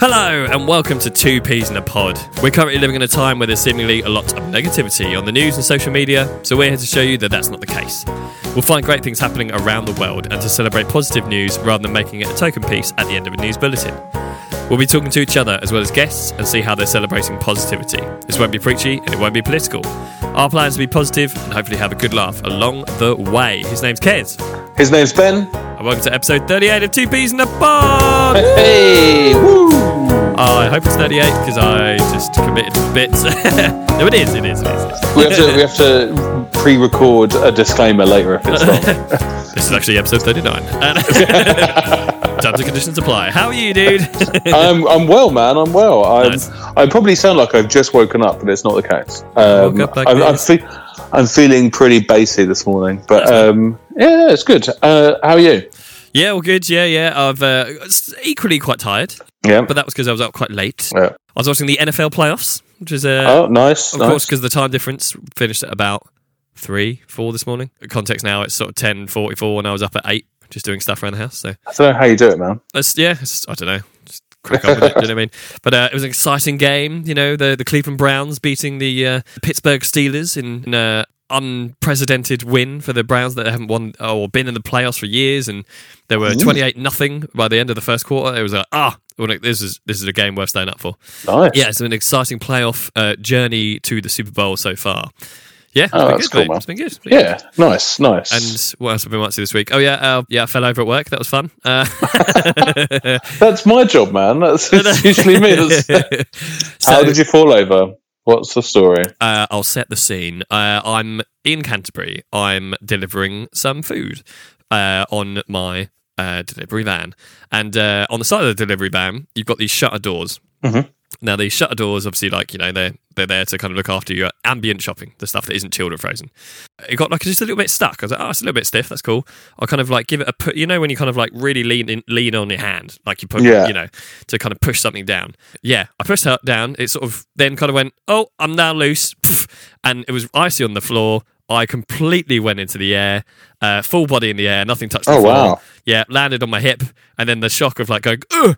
Hello, and welcome to Two Peas in a Pod. We're currently living in a time where there's seemingly a lot of negativity on the news and social media, so we're here to show you that that's not the case. We'll find great things happening around the world and to celebrate positive news rather than making it a token piece at the end of a news bulletin. We'll be talking to each other as well as guests and see how they're celebrating positivity. This won't be preachy and it won't be political. Our plan is to be positive and hopefully have a good laugh along the way. His name's Kez. His name's Ben. And welcome to episode 38 of Two Peas in a Pod! Hey, woo! I hope it's 38 because I just committed to bits. no, it is, it is, it is. We have to we have to pre-record a disclaimer later if it's wrong. This is actually episode 39. And- Terms and conditions apply. How are you, dude? I'm I'm well, man. I'm well. I'm, Nice. I probably sound like I've just woken up, but it's not the case. Um, Woke up like I'm, I'm, fe- I'm feeling pretty bassy this morning, but um, yeah, it's good. Uh, how are you? Yeah, all good. Yeah, yeah. I've uh, equally quite tired, Yeah. but that was because I was up quite late. yeah. I was watching the NFL playoffs, which is, uh, Oh, nice. of nice. course, because the time difference finished at about three, four this morning. Context now, it's sort of ten forty-four, and I was up at eight, just doing stuff around the house. So I don't know how you do it, man. That's, yeah, it's, I don't know. Just crack on with it. Do you know what I mean? But uh, it was an exciting game. You know, the the Cleveland Browns beating the uh, Pittsburgh Steelers in an uh, unprecedented win for the Browns that haven't won or been in the playoffs for years, and they were twenty eight nothing by the end of the first quarter. It was like ah. This is this is a game worth staying up for. Nice. Yeah, it's been an exciting playoff uh, journey to the Super Bowl so far. Yeah, Oh, that's good, cool, man. It's been good. It's been good. Yeah. Nice. Nice. And what else have we been up to this week? Oh yeah, uh, yeah, I fell over at work. That was fun. Uh, That's my job, man. That's usually me. That's- So- how did you fall over? What's the story? uh, I'll set the scene. Uh, I'm in Canterbury. I'm delivering some food uh, on my uh, delivery van, and uh, on the side of the delivery van, you've got these shutter doors. Mhm. Now these shutter doors, obviously, like you know, they're they're there to kind of look after your ambient shopping, the stuff that isn't chilled or frozen. It got like just a little bit stuck. I was like, oh, it's a little bit stiff. That's cool. I'll kind of like give it a put. You know, when you kind of like really lean in, lean on your hand, like you put, Yeah. you know, to kind of push something down. Yeah, I pushed it down. It sort of then kind of went, oh, I'm now loose, and it was icy on the floor. I completely went into the air, uh, full body in the air, nothing touched the Oh, floor. wow. Yeah, landed on my hip, and then the shock of like going, ugh,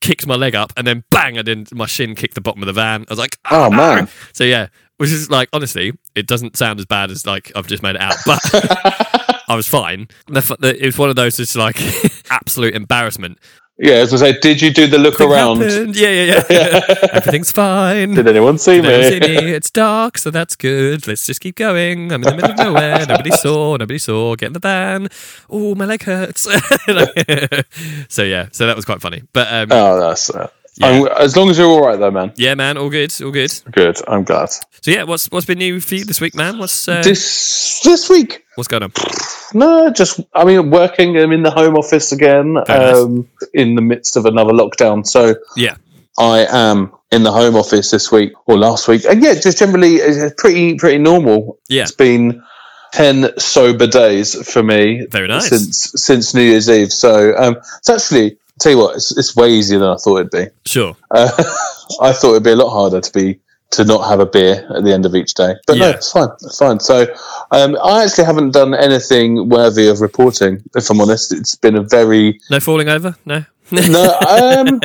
kicked my leg up, and then bang, and then my shin kicked the bottom of the van. I was like, Oh, "Ah!" man. So yeah, which is like honestly, it doesn't sound as bad as like I've just made it out, but I was fine. The f- the- It was one of those just like absolute embarrassment. Yeah, as I say, did you do the look Thing around? happened. Yeah, yeah, yeah. Everything's fine. Did anyone see They don't see me? me. It's dark, so that's good. Let's just keep going. I'm in the middle of nowhere. Nobody saw. Nobody saw. Get in the van. Oh, my leg hurts. so yeah, so that was quite funny. But um, Oh, that's uh, Yeah. As long as you're all right, though, man. yeah, man, all good, all good. Good. I'm glad. So yeah, what's what's been new for you this week, man? What's uh, This this week, what's going on? no, just I mean, working. I'm in the home office again, um, in the midst of another lockdown. So Yeah, I am in the home office this week or last week, and yeah, just generally it's pretty pretty normal. yeah, It's been ten sober days for me very nice. since since New Year's Eve. So um, it's actually tell you what, it's, it's way easier than I thought it'd be. Sure. Uh, I thought it'd be a lot harder to be to not have a beer at the end of each day, but no, it's fine. It's fine. So um, I actually haven't done anything worthy of reporting. If I'm honest, it's been a very No falling over. No. no. Um,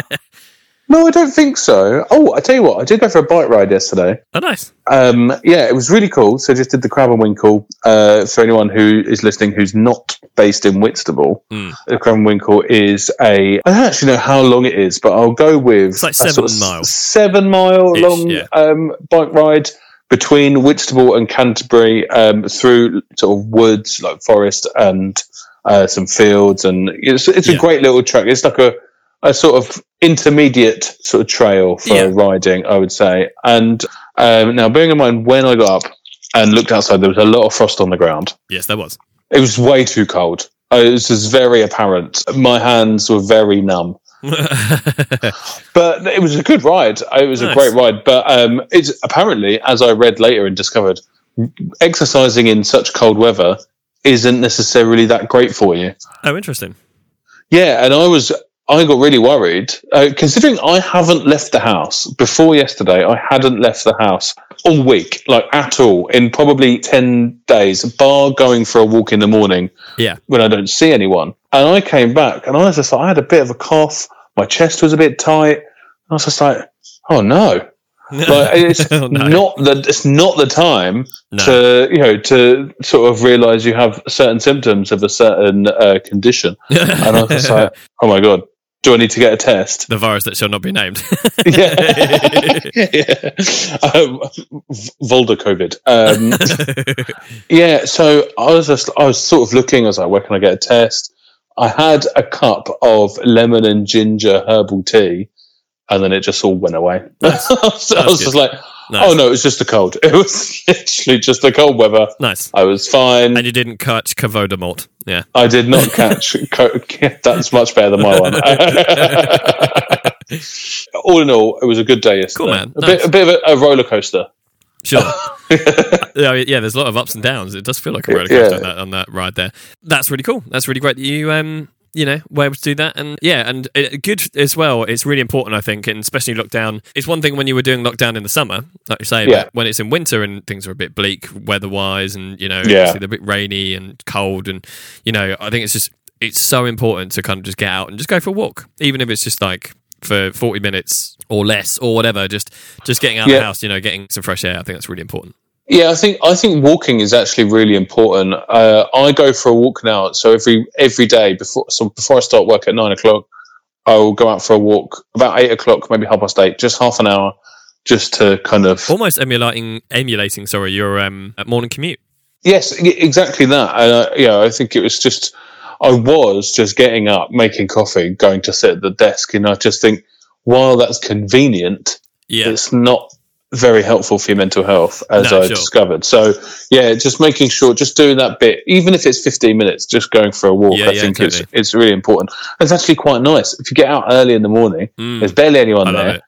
no, I don't think so. Oh, I tell you what, I did go for a bike ride yesterday. oh, nice. Um, yeah, it was really cool. So I just did the Crab and Winkle. Uh, for anyone who is listening who's not based in Whitstable, Mm. the Crab and Winkle is a. I don't actually know how long it is, but I'll go with It's like seven of miles. seven mile Ish, long yeah. um, bike ride between Whitstable and Canterbury um, through sort of woods like forest and uh, some fields, and it's it's Yeah. a great little track. It's like a a sort of intermediate sort of trail for Yeah. riding, I would say. And um, now, bearing in mind, when I got up and looked outside, there was a lot of frost on the ground. Yes, there was. It was way too cold. It was just very apparent. My hands were very numb. But it was a good ride. It was Nice. a great ride. But um, it's apparently, as I read later and discovered, exercising in such cold weather isn't necessarily that great for you. oh, interesting. Yeah, and I was I got really worried uh, considering I haven't left the house before yesterday. I hadn't left the house all week, like at all, in probably ten days, bar going for a walk in the morning Yeah. when I don't see anyone. And I came back, and I was just like, I had a bit of a cough. My chest was a bit tight. I was just like, oh no. Like it's Oh, no. not the it's not the time No. to you know to sort of realize you have certain symptoms of a certain uh, condition, and I was just like, oh my god, do I need to get a test? the virus that shall not be named. yeah, yeah. Um, Volder COVID. Um, yeah, so I was just I was sort of looking. I was like, where can I get a test? I had a cup of lemon and ginger herbal tea, and then it just all went away. so I was That's just like, nice. oh no, it was just a cold. It was literally just a cold weather. Nice. I was fine. And you didn't catch Cavodamort. Yeah. I did not catch. Co- that's much better than my one. all in all, it was a good day yesterday. Cool, man. A, Nice. bit, a bit of a, a roller coaster. Sure. yeah, yeah, there's a lot of ups and downs. It does feel like a roller coaster Yeah. on, that, on that ride there. That's really cool. That's really great that you, um, you know, were able to do that. And yeah, and uh, good as well. It's really important, I think, and especially lockdown. It's one thing when you were doing lockdown in the summer, like you say, Yeah. but when it's in winter and things are a bit bleak weather wise and, you know, Yeah. they're a bit rainy and cold. And, you know, I think it's just, it's so important to kind of just get out and just go for a walk, even if it's just like, for 40 minutes or less or whatever just just getting out of the house you know getting some fresh air i think that's really important Yeah, I think I think walking is actually really important. Uh, I go for a walk now, so every every day before so before I start work at nine o'clock, I will go out for a walk about eight o'clock, maybe half past eight, just half an hour, just to kind of almost emulating emulating sorry your um morning commute yes, exactly that. Uh, yeah, I think it was just I was just getting up, making coffee, going to sit at the desk, and I just think while that's convenient, yeah it's not very helpful for your mental health, as No, I sure. discovered. So, yeah, just making sure, just doing that bit, even if it's 15 minutes, just going for a walk, Yeah, I yeah, think it's, totally. it's really important. It's actually quite nice. If you get out early in the morning, Mm, there's barely anyone there. it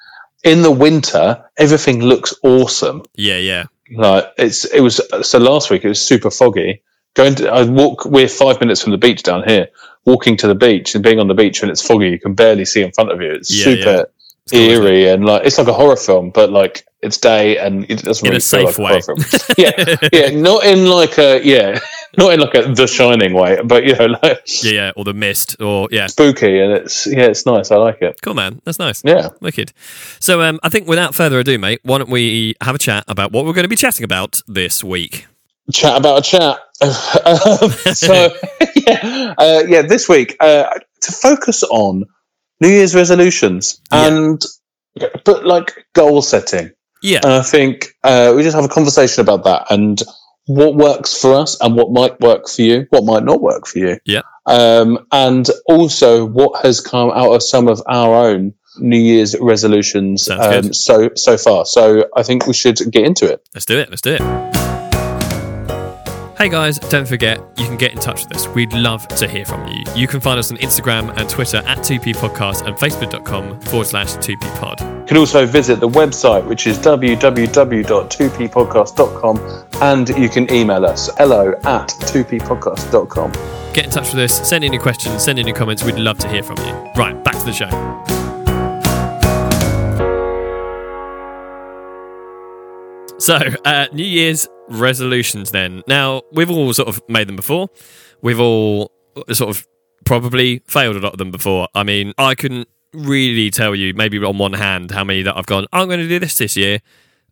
In the winter, everything looks awesome. yeah yeah Like it's, it was, so last week it was super foggy. Going to, I walk, we're five minutes from the beach down here, walking to the beach and being on the beach when it's foggy, you can barely see in front of you. It's Yeah, super yeah. It's cool, it? eerie and like it's like a horror film, but like it's day and it doesn't In a really feel safe like way. a horror film. yeah, yeah, not in like a yeah, not in like a The Shining way, but you know, like yeah yeah or the mist or yeah spooky and it's yeah, it's nice. I like it. cool man that's nice Yeah, wicked so um i think without further ado mate why don't we have a chat about what we're going to be chatting about this week chat about a chat. Um, so yeah, uh, yeah, this week uh, to focus on New Year's resolutions Yeah. and but like goal setting. yeah And I think uh, we just have a conversation about that and what works for us and what might work for you, what might not work for you. Yeah. Um, and also what has come out of some of our own New Year's resolutions um, so so far. So I think we should get into it. Let's do it. Let's do it. Hey guys, don't forget you can get in touch with us. We'd love to hear from you. You can find us on Instagram and Twitter at 2p podcast and facebook.com forward slash 2p pod. You can also visit the website, which is www.2ppodcast.com, and you can email us hello at 2ppodcast.com. Get in touch with us, send in your questions, send in your comments. We'd love to hear from you. Right, back to the show. So, uh, New Year's resolutions then. Now, we've all sort of made them before. We've all sort of probably failed a lot of them before. I mean, I couldn't really tell you, maybe on one hand, how many that I've gone, I'm going to do this this year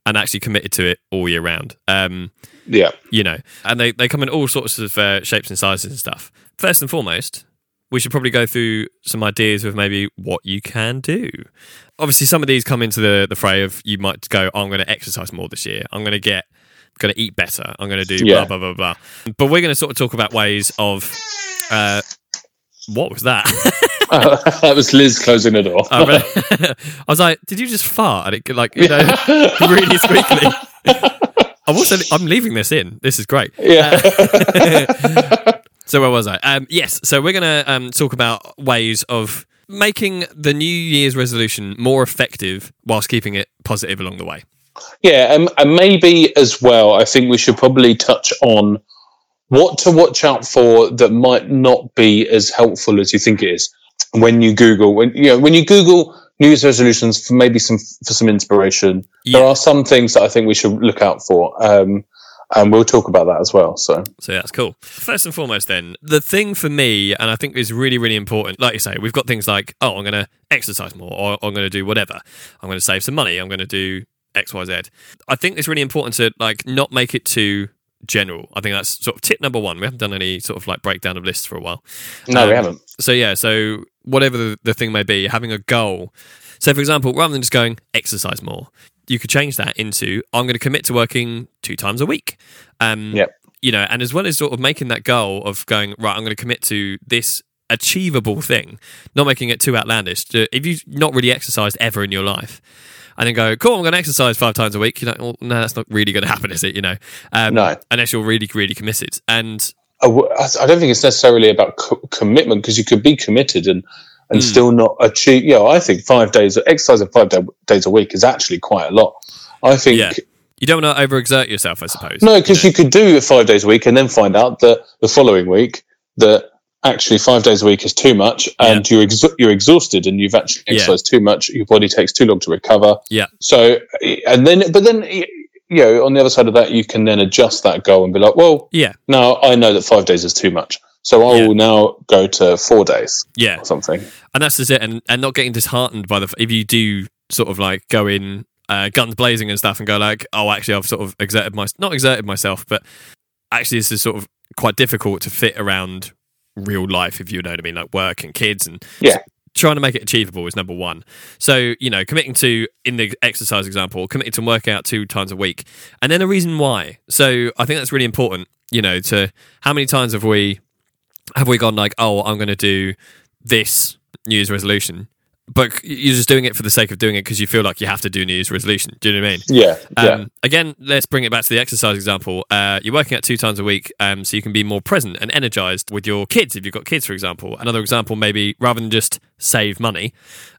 and actually committed to it all year round. Um, Yeah. you know, and they, they come in all sorts of uh, shapes and sizes and stuff. First and foremost, we should probably go through some ideas of maybe what you can do. Obviously, some of these come into the, the fray of you might go, oh, I'm going to exercise more this year. I'm going to get, going to eat better. I'm going to do Yeah. blah, blah, blah, blah. But we're going to sort of talk about ways of, uh, what was that? that was Liz closing the door. I, really- I was like, did you just fart? And it like, you know, really squeakily. I'm also, I'm leaving this in. This is great. yeah. So where was I? Um, yes. So we're going to um, talk about ways of making the New Year's resolution more effective whilst keeping it positive along the way. Yeah, and, and maybe as well, I think we should probably touch on what to watch out for that might not be as helpful as you think it is when you Google when you know when you Google New Year's resolutions for maybe some for some inspiration. There are some things that I think we should look out for. Um, and we'll talk about that as well. So, So yeah, that's cool. First and foremost, then the thing for me, and I think is really, really important. Like you say, we've got things like, oh, I'm going to exercise more, or I'm going to do whatever. I'm going to save some money. I'm going to do X, Y, Z. I think it's really important to like not make it too general. I think that's sort of tip number one. We haven't done any sort of like breakdown of lists for a while. no, we Um, haven't. So yeah, so whatever the, the thing may be, having a goal. So for example, rather than just going exercise more, you could change that into I'm going to commit to working two times a week. Um, Yep. You know, and as well as sort of making that goal of going right, I'm going to commit to this achievable thing, not making it too outlandish. If you've not really exercised ever in your life. And then go, cool, I'm going to exercise five times a week. You're like, well, no, that's not really going to happen, is it? You know, um, No. unless you're really, really committed. And I w- I don't think it's necessarily about co- commitment because you could be committed and and Mm. still not achieve. Yeah, I think five days of exercising five day, days a week is actually quite a lot. I think Yeah. you don't want to overexert yourself, I suppose. no, because know. you could do five days a week and then find out that the following week that actually five days a week is too much and you're ex- you're exhausted and you've actually Yeah. exercised too much. Your body takes too long to recover. Yeah. So and then but then you know on the other side of that you can then adjust that goal and be like, well, Yeah, now I know that five days is too much. So I Yeah. will now go to four days yeah, or something. and that's just it. And and not getting disheartened by the if you do sort of like go in uh, guns blazing and stuff and go like, oh, actually, I've sort of exerted my not exerted myself, but actually, this is sort of quite difficult to fit around real life, if you know what I mean, like work and kids and Yeah. trying to make it achievable is number one. So, you know, committing to, in the exercise example, committing to working out two times a week. And then a reason why. So I think that's really important, you know, to how many times have we, have we gone like, oh, I'm going to do this New Year's resolution, but you're just doing it for the sake of doing it because you feel like you have to do New Year's resolution. Do you know what I mean? Yeah. Yeah. Um, again, let's bring it back to the exercise example. Uh, you're working out two times a week, um, so you can be more present and energized with your kids. If you've got kids, for example, another example maybe rather than just save money,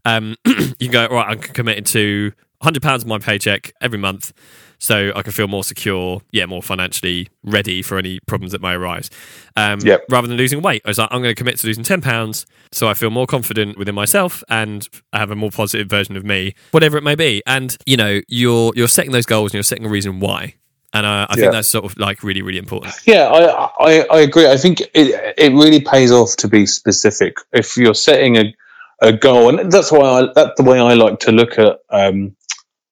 um, you can go right. I'm committed to 100 pounds of my paycheck every month, so I can feel more secure, yeah, more financially ready for any problems that may arise. Um, Yep. Rather than losing weight, I was like, I'm going to commit to losing 10 pounds, so I feel more confident within myself and I have a more positive version of me, whatever it may be. And you know, you're you're setting those goals and you're setting a reason why. And uh, I think Yeah. that's sort of like really, really important. Yeah, I, I, I agree. I think it, it really pays off to be specific. If you're setting a, a goal, and that's why I, that's the way I like to look at um,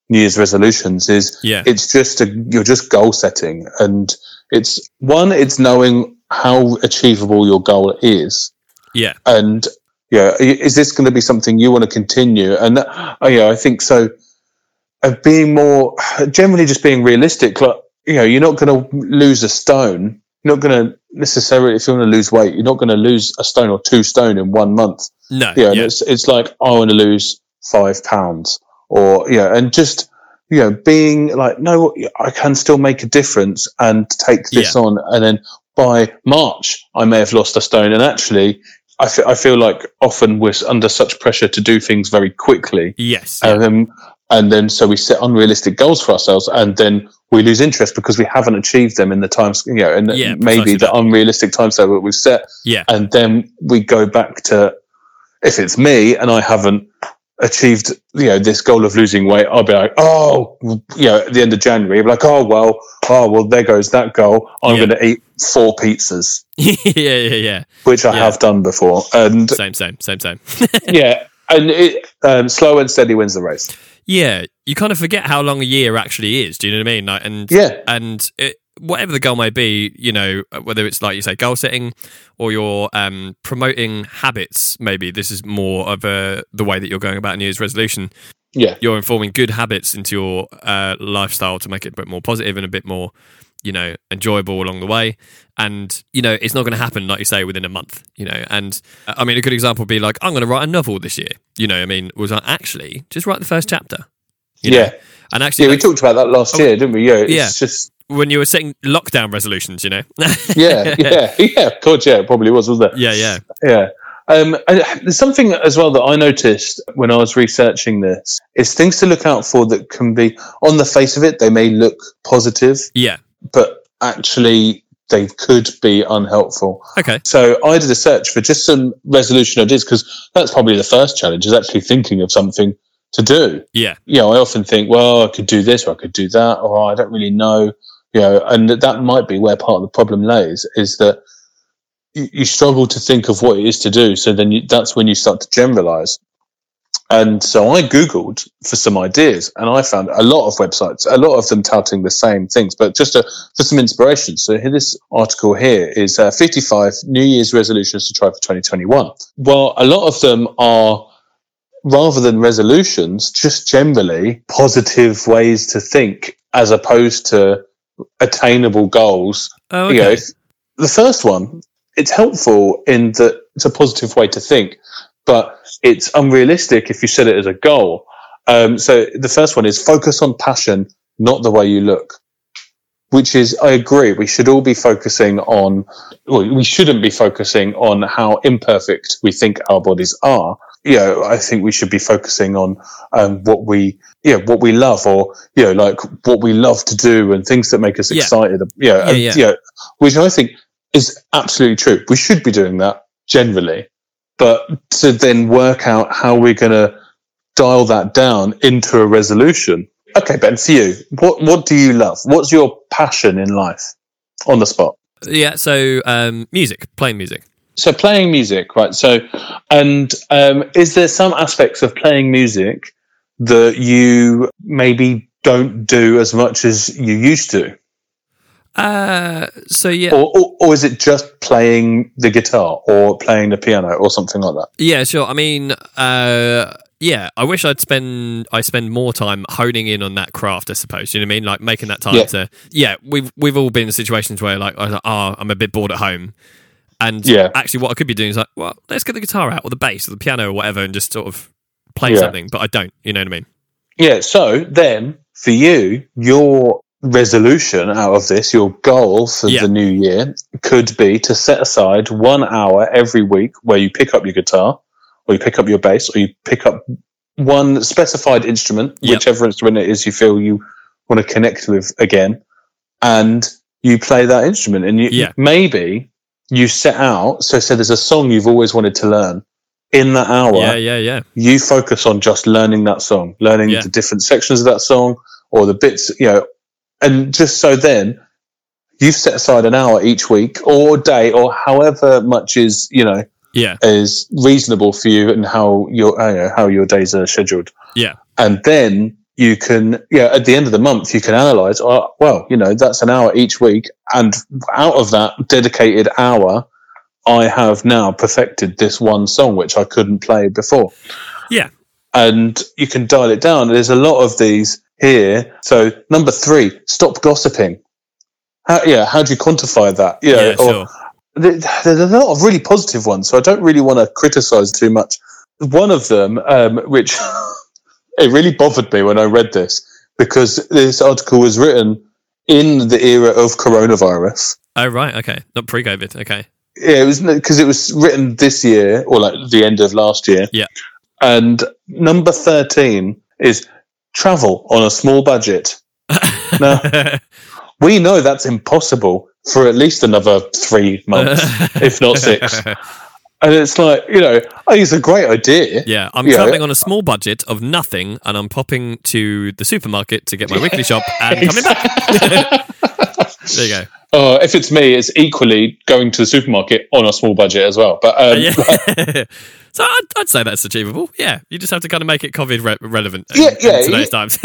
New Year's resolutions. Is Yeah. it's just a you're just goal setting, and it's one, it's knowing how achievable your goal is, Yeah. and yeah, is this going to be something you want to continue? And that, uh, yeah, I think so. Of being more generally, just being realistic. Like you know, you're not going to lose a stone. You're not going to necessarily, if you want to lose weight, you're not going to lose a stone or two stone in one month. No. Yeah, and yeah. it's it's like I want to lose five pounds, or yeah, and just you know, being like, no, I can still make a difference and take this on, and then by March I may have lost a stone, and actually. I I feel like often we're under such pressure to do things very quickly, Yes. Yeah. and then and then so we set unrealistic goals for ourselves, and then we lose interest because we haven't achieved them in the times, you know, and Yeah, maybe the that. unrealistic timetable that we've set, yeah. and then we go back to if it's me and I haven't achieved you know this goal of losing weight, I'll be like, oh, you know, at the end of January, I'll be like, oh well, oh well, there goes that goal. I'm Yeah. going to eat four pizzas, yeah. Yeah. Yeah. which I Yeah. have done before, and Same. Same. Same. Same. yeah, and it, um, slow and steady wins the race. yeah. You kind of forget how long a year actually is. Do you know what I mean? Like, and Yeah, and it, whatever the goal may be, you know, whether it's like you say goal setting or you're um, promoting habits, maybe this is more of a the way that you're going about New Year's resolution. yeah, You're informing good habits into your uh, lifestyle to make it a bit more positive and a bit more, you know, enjoyable along the way. And you know, it's not going to happen like you say within a month. You know, and uh, I mean, a good example would be like, I'm going to write a novel this year. You know, I mean, was I actually just write the first chapter? You know? yeah, and actually, yeah. We talked about that last Oh, year, didn't we? Yeah, it's yeah. just when you were setting lockdown resolutions, you know. yeah, yeah, yeah. God, yeah, it probably was, wasn't it? Yeah, yeah, Yeah. Um, and there's something as well that I noticed when I was researching this is things to look out for that can be on the face of it, they may look positive, yeah. but actually they could be unhelpful. Okay. So I did a search for just some resolution ideas because that's probably the first challenge is actually thinking of something to do. Yeah, You know, I often think, well, I could do this or I could do that, or I don't really know. You know, and that might be where part of the problem lays is that you, you struggle to think of what it is to do. So then you, that's when you start to generalize. And so I Googled for some ideas and I found a lot of websites, a lot of them touting the same things, but just to, for some inspiration. So here, this article here is uh, 55 New Year's resolutions to try for 2021. Well, a lot of them are rather than resolutions, just generally positive ways to think as opposed to attainable goals. Oh, You know, okay. the first one, it's helpful in that it's a positive way to think, but it's unrealistic if you set it as a goal. Um, so the first one is focus on passion, not the way you look. Which is, I agree, we should all be focusing on, well, we shouldn't be focusing on how imperfect we think our bodies are. You know, I think we should be focusing on um, what we, you know, what we love or, you know, like what we love to do and things that make us Yeah. excited. You know, Yeah, and, yeah. you know, which I think is absolutely true. We should be doing that generally, but to then work out how we're going to dial that down into a resolution. Okay, Ben, for you, what what do you love? What's your passion in life? On the spot. Yeah, so um, music, playing music. So playing music, right? So, and um, is there some aspects of playing music that you maybe don't do as much as you used to, Uh, so yeah, or, or or is it just playing the guitar or playing the piano or something like that? yeah, sure. I mean, uh, yeah, I wish I'd spend I spend more time honing in on that craft. I suppose you know what I mean, like making that time Yeah. to. Yeah, we've we've all been in situations where like I was like, oh, I'm a bit bored at home, and Yeah. actually, what I could be doing is like, well, let's get the guitar out or the bass or the piano or whatever, and just sort of play Yeah. something. But I don't. You know what I mean? Yeah. So then, for you, your resolution out of this, your goal for Yeah. the new year, could be to set aside one hour every week where you pick up your guitar, or you pick up your bass, or you pick up one specified instrument, Yep. whichever instrument it is you feel you want to connect with again, and you play that instrument. And you, Yeah. maybe you set out. So, say there's a song you've always wanted to learn. In that hour, Yeah, yeah, yeah. you focus on just learning that song, learning Yeah. the different sections of that song or the bits, you know, and just so then you've set aside an hour each week or day or however much is, you know, Yeah, is reasonable for you and how your, uh, how your days are scheduled. Yeah. And then you can, yeah, at the end of the month, you can analyze, oh, well, you know, that's an hour each week. And out of that dedicated hour, I have now perfected this one song, which I couldn't play before yeah, and you can dial it down. There's a lot of these here. So number three, stop gossiping. How, yeah, how do you quantify that? Know, yeah, or- sure. th- there's a lot of really positive ones, so I don't really want to criticize too much. One of them, um, which it really bothered me when I read this, because this article was written in the era of coronavirus. Oh right, okay, not pre-COVID. Okay, Yeah, it was because it was written this year or like the end of last year. Yeah. And number 13 is travel on a small budget. Now, we know that's impossible for at least another three months, if not six. And it's like, you know, I think it's a great idea. Yeah, I'm Yeah. traveling on a small budget of nothing, and I'm popping to the supermarket to get my weekly shop and coming back. there you go. Oh, if it's me, it's equally going to the supermarket on a small budget as well. But um, yeah. so I'd, I'd say that's achievable. Yeah, you just have to kind of make it COVID re- relevant. in- Yeah, in yeah, today's yeah. times.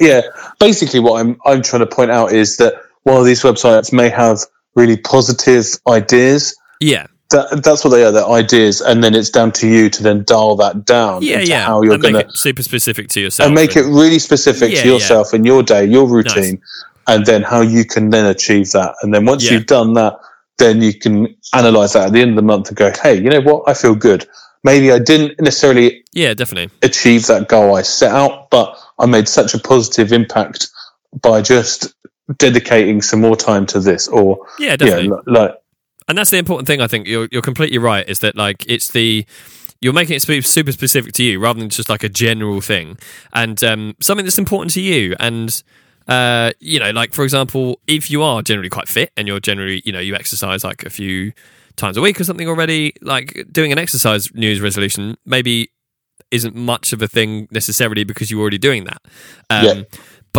yeah, basically, what I'm I'm trying to point out is that while these websites may have really positive ideas, yeah, that that's what they are. They're ideas, and then it's down to you to then dial that down yeah, into yeah. how you're and going to it super specific to yourself and make it really specific Yeah, to yeah. yourself and your day, your routine, and then how you can then achieve that. And then once Yeah. you've done that, then you can analyze that at the end of the month and go, hey, you know what? I feel good. Maybe I didn't necessarily Yeah, definitely. achieve that goal I set out, but I made such a positive impact by just dedicating some more time to this or Yeah, yeah, definitely. li- like and that's the important thing. I think you're you're completely right. Is that like it's the you're making it super specific to you rather than just like a general thing and um, something that's important to you. And uh, you know, like for example, if you are generally quite fit and you're generally you know you exercise like a few times a week or something already, like doing an exercise news resolution maybe isn't much of a thing necessarily because you're already doing that. Um, Yeah.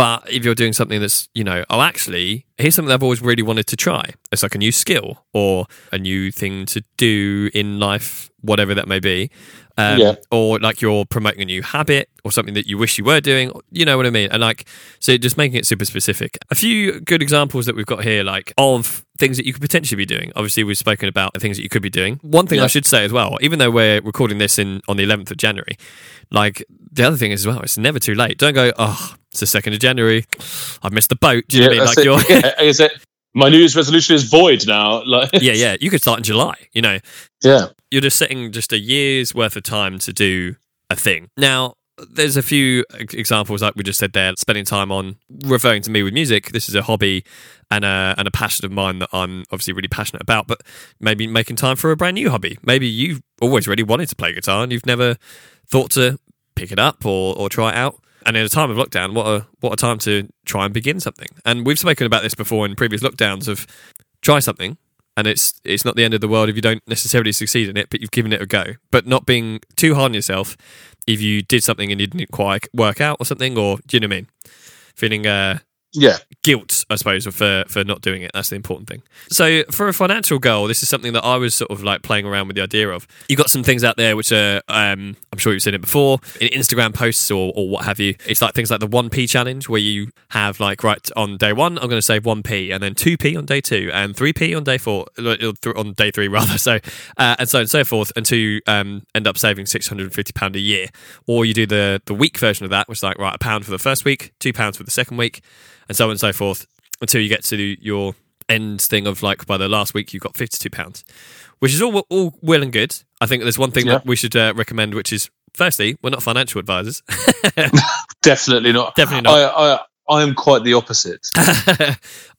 But if you're doing something that's, you know, oh, actually, here's something I've always really wanted to try. It's like a new skill or a new thing to do in life, whatever that may be. Um, Yeah. Or like you're promoting a new habit or something that you wish you were doing. You know what I mean? And like, so just making it super specific. A few good examples that we've got here, like of things that you could potentially be doing. Obviously, we've spoken about the things that you could be doing. One thing I should say as well, even though we're recording this in on the 11th of January, like the other thing is as well, it's never too late. Don't go, oh, it's the 2nd of January. I've missed the boat. Do you know what I mean? Like it. yeah, is it? My New Year's resolution is void now. Like, yeah, yeah. You could start in July, you know. yeah, you're just setting just a year's worth of time to do a thing. Now, there's a few examples like we just said there, spending time on referring to me with music. This is a hobby and a and a passion of mine that I'm obviously really passionate about. But maybe making time for a brand new hobby. Maybe you've always really wanted to play guitar and you've never thought to pick it up or, or try it out. And in a time of lockdown, what a what a time to try and begin something. And we've spoken about this before in previous lockdowns of try something and it's it's not the end of the world if you don't necessarily succeed in it, but you've given it a go. But not being too hard on yourself if you did something and you didn't quite work out or something, or do you know what I mean? Feeling uh, yeah, guilt, I suppose, for for not doing it. That's the important thing. So for a financial goal, this is something that I was sort of like playing around with the idea of. You've got some things out there which are, um, I'm sure you've seen it before in Instagram posts or, or what have you. It's like things like the one p challenge where you have like right on day one, I'm going to save one p, and then two p on day two, and three p on day four, on day three rather. So uh, and so on and so forth, until you um, end up saving six hundred and fifty pound a year. Or you do the the week version of that, which is like right a pound for the first week, two pounds for the second week, and so on and so forth until you get to your end thing of like by the last week you've got 52 pounds which is all all well and good i think there's one thing Yeah. that we should uh, recommend which is firstly we're not financial advisors definitely not. Definitely not. I, I, I am quite the opposite.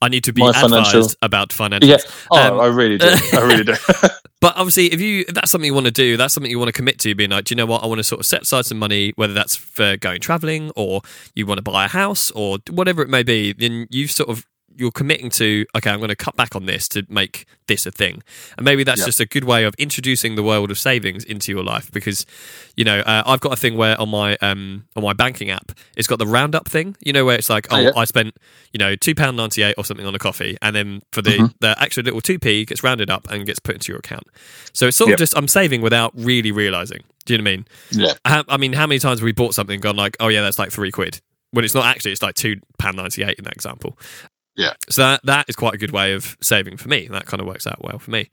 i need to be My advised financial- about financials Yeah. Oh, Um, I really do. I really do. But obviously, if you if that's something you want to do, that's something you want to commit to. Being like, do you know what? I want to sort of set aside some money, whether that's for going traveling or you want to buy a house or whatever it may be. Then you've sort of you're committing to okay, I'm going to cut back on this to make this a thing, and maybe that's Yeah. just a good way of introducing the world of savings into your life because you know uh, I've got a thing where on my um on my banking app it's got the roundup thing. You know where it's like oh, Oh, yeah. I spent you know two pound ninety eight or something on a coffee, and then for the Mhm. the extra little two p gets rounded up and gets put into your account. So it's sort Yep. of just I'm saving without really realizing. Do you know what I mean? Yeah. How, I mean, how many times have we bought something and gone like, oh yeah, that's like three quid when it's not actually. It's like two pound ninety eight in that example. Yeah. So that that is quite a good way of saving for me. That kind of works out well for me.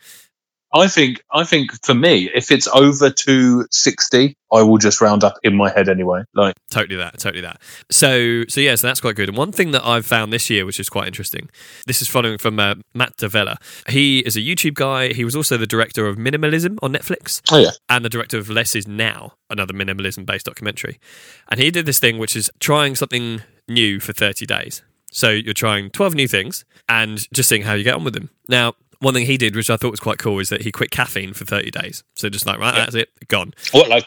I think I think for me, if it's over two sixty, I will just round up in my head anyway. Like Totally that, totally that. So, so yeah, so that's quite good. And one thing that I've found this year, which is quite interesting, this is following from uh, Matt D'Avella. He is a YouTube guy. He was also the director of Minimalism on Netflix. Oh, yeah. and the director of Less Is Now, another minimalism-based documentary. And he did this thing, which is trying something new for thirty days. So you're trying twelve new things and just seeing how you get on with them. Now. One thing he did, which I thought was quite cool, is that he quit caffeine for 30 days. So just like, right, Yeah. that's it, gone. what, like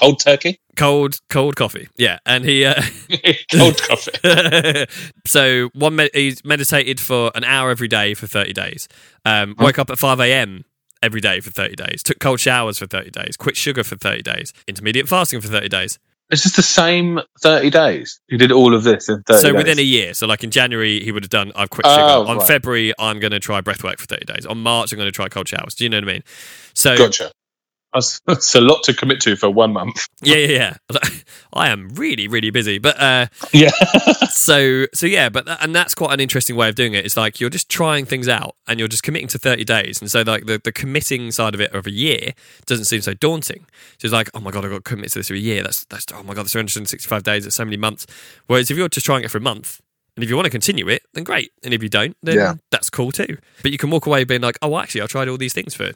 cold turkey, Cold, cold coffee. Yeah. And he, uh, cold coffee. so one med- he's meditated for an hour every day for 30 days um, woke up at 5 a.m every day for 30 days took cold showers for 30 days quit sugar for 30 days intermediate fasting for 30 days It's just the same thirty days. He did all of this in thirty. so days. within a year so like in january he would have done i've quit Oh, sugar on right. february i'm going to try breathwork for 30 days on march i'm going to try cold showers do you know what i mean so gotcha. That's, that's a lot to commit to for one month. yeah yeah yeah. I am really really busy but uh Yeah. so so yeah but tha- and that's quite an interesting way of doing it. It's like you're just trying things out and you're just committing to 30 days. And so like the, the committing side of it of a year doesn't seem so daunting. So it's like oh my god i've got to commit to this for a year. That's that's oh my god that's 365 days. That's so many months. Whereas if you're just trying it for a month and if you want to continue it then great. And if you don't then Yeah. that's cool too. But you can walk away being like oh actually i tried all these things for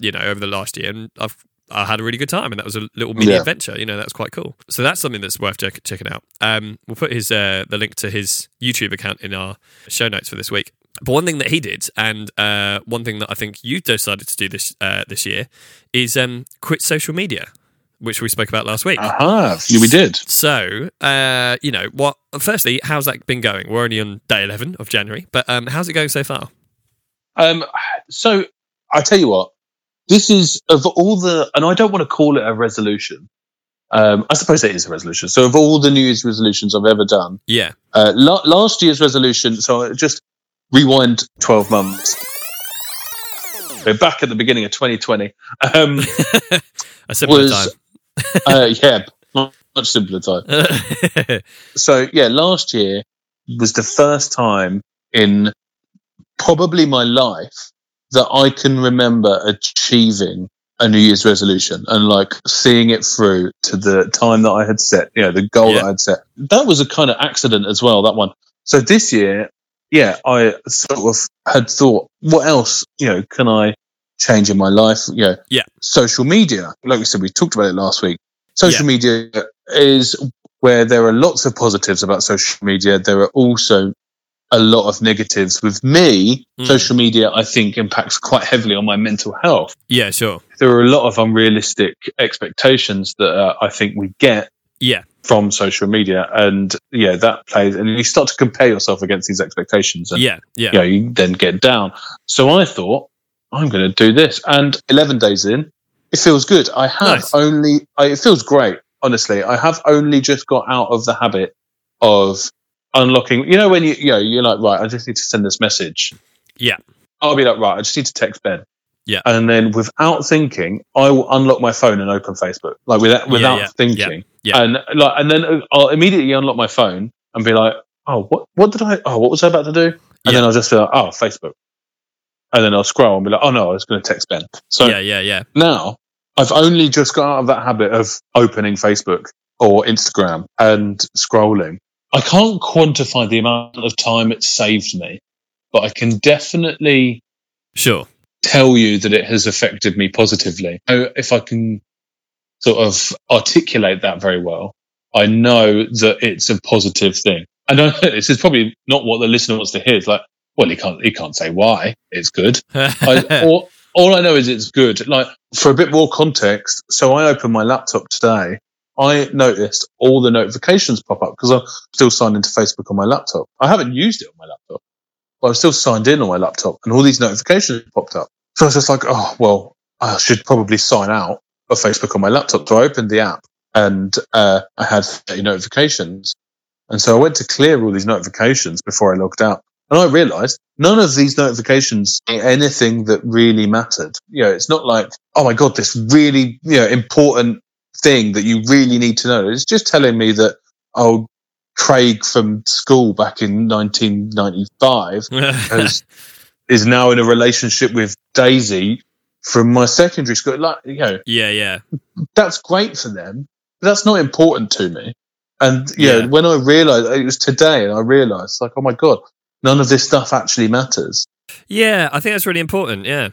you know over the last year and i've I had a really good time, and that was a little mini Yeah. adventure. You know, that was quite cool. So that's something that's worth check- checking out. Um, we'll put his uh, the link to his YouTube account in our show notes for this week. But one thing that he did, and uh, one thing that I think you decided to do this uh, this year, is um, quit social media, which we spoke about last week. Aha. Yeah, we did. So, uh, you know, what? Firstly, how's that been going? We're only on day eleven of January, but um, how's it going so far? Um, so I tell you what, this is of all the, and I don't want to call it a resolution, Um, I suppose it is a resolution. So, of all the New Year's resolutions I've ever done, Yeah. uh, la- last year's resolution. So, just rewind twelve months. We're back at the beginning of 2020. Um, A simpler was uh, yeah, much simpler time. time. so yeah, last year was the first time in probably my life that I can remember achieving a New Year's resolution and like seeing it through to the time that I had set, you know, the goal Yeah. that I'd set. That was a kind of accident as well, that one. So this year, yeah, I sort of had thought, what else, you know, can I change in my life? You know, Yeah. social media. Like we said, we talked about it last week. Social media is where there are lots of positives about social media. There are also a lot of negatives. With me, Mm. social media, I think, impacts quite heavily on my mental health. yeah, sure. There are a lot of unrealistic expectations that uh, I think we get Yeah. from social media. And yeah, that plays, and you start to compare yourself against these expectations. And Yeah. Yeah. you know, you then get down. So I thought, I'm going to do this. And 11 days in, it feels good. I have Nice. only, I, it feels great, honestly. I have only just got out of the habit of unlocking, you know, when you, you know, you're like, right, I just need to send this message. Yeah. I'll be like, right, I just need to text Ben. Yeah. And then without thinking, I will unlock my phone and open Facebook, like without, without yeah, thinking. yeah. And like, and then I'll immediately unlock my phone and be like, oh, what, what did I, oh, what was I about to do? And Yeah. then I'll just be like, oh, Facebook. And then I'll scroll and be like, oh no, I was going to text Ben. So yeah. Yeah. Yeah. now I've only just got out of that habit of opening Facebook or Instagram and scrolling. I can't quantify the amount of time it saved me, but I can definitely Sure. tell you that it has affected me positively. So if I can sort of articulate that very well, I know that it's a positive thing. I know this is probably not what the listener wants to hear. It's like, well, he can't, he can't say why it's good. I, all, all I know is it's good. Like for a bit more context, so I opened my laptop today. I noticed all the notifications pop up because I'm still signed into Facebook on my laptop. I haven't used it on my laptop, but I'm still signed in on my laptop, and all these notifications popped up. So I was just like, oh well, I should probably sign out of Facebook on my laptop. So I opened the app, and uh, I had 30 notifications, and so I went to clear all these notifications before I logged out. And I realized none of these notifications anything that really mattered. You know, it's not like, oh my God, this really, you know, important thing that you really need to know. It's just telling me that, old Craig from school back in 1995 has, is now in a relationship with Daisy from my secondary school. Like, you know, yeah. Yeah. that's great for them. But that's not important to me. And you Yeah. know, when I realized it was today, and I realized like, oh my god, none of this stuff actually matters. Yeah. I think that's really important. Yeah.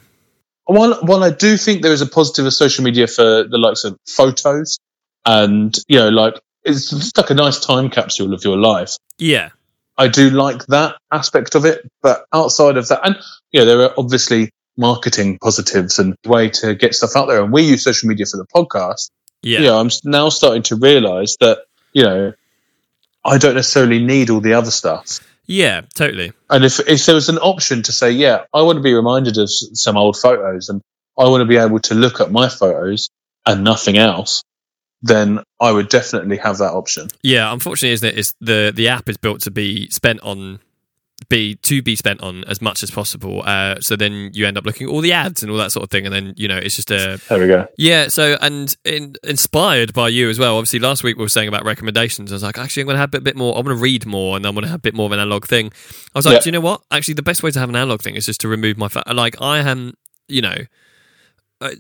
While while I do think there is a positive of social media for the likes of photos, and you know, like it's just like a nice time capsule of your life. Yeah. I do like that aspect of it, but outside of that, and you know, there are obviously marketing positives and way to get stuff out there. And we use social media for the podcast. Yeah. you know, I'm now starting to realize that, you know, I don't necessarily need all the other stuff. Yeah. Totally. And if, if there was an option to say, yeah, I want to be reminded of some old photos and I want to be able to look at my photos and nothing else, then I would definitely have that option. Yeah, unfortunately, isn't? It's the the app is built to be spent on be to be spent on as much as possible. Uh, so then you end up looking at all the ads and all that sort of thing, and then you know it's just a There we go. yeah. So and in, inspired by you as well. Obviously, last week we were saying about recommendations. I was like, actually, I'm going to have a bit more. I'm going to read more, and I'm going to have a bit more of an analog thing. I was like, Yeah. do you know what? Actually, the best way to have an analog thing is just to remove my phone. Like I am, you know. Uh,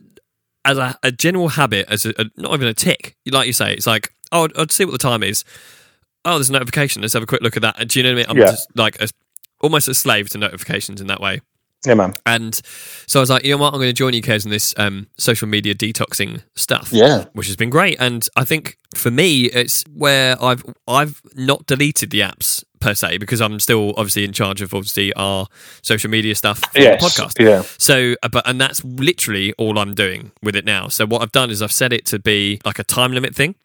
as a, a general habit, as a, a, not even a tick, like you say, it's like, oh, I'd, I'd see what the time is. Oh, there's a notification. Let's have a quick look at that. And do you know what I mean? I'm Yeah. just like a, almost a slave to notifications in that way. Yeah, man. And so I was like, you know what? I'm going to join you, Kez, in this um, social media detoxing stuff Yeah. which has been great. And I think for me, it's where I've I've not deleted the apps per se because I'm still obviously in charge of obviously our social media stuff for Yes. the podcast. Yeah. So, uh, but and that's literally all I'm doing with it now. So what I've done is I've set it to be like a time limit thing.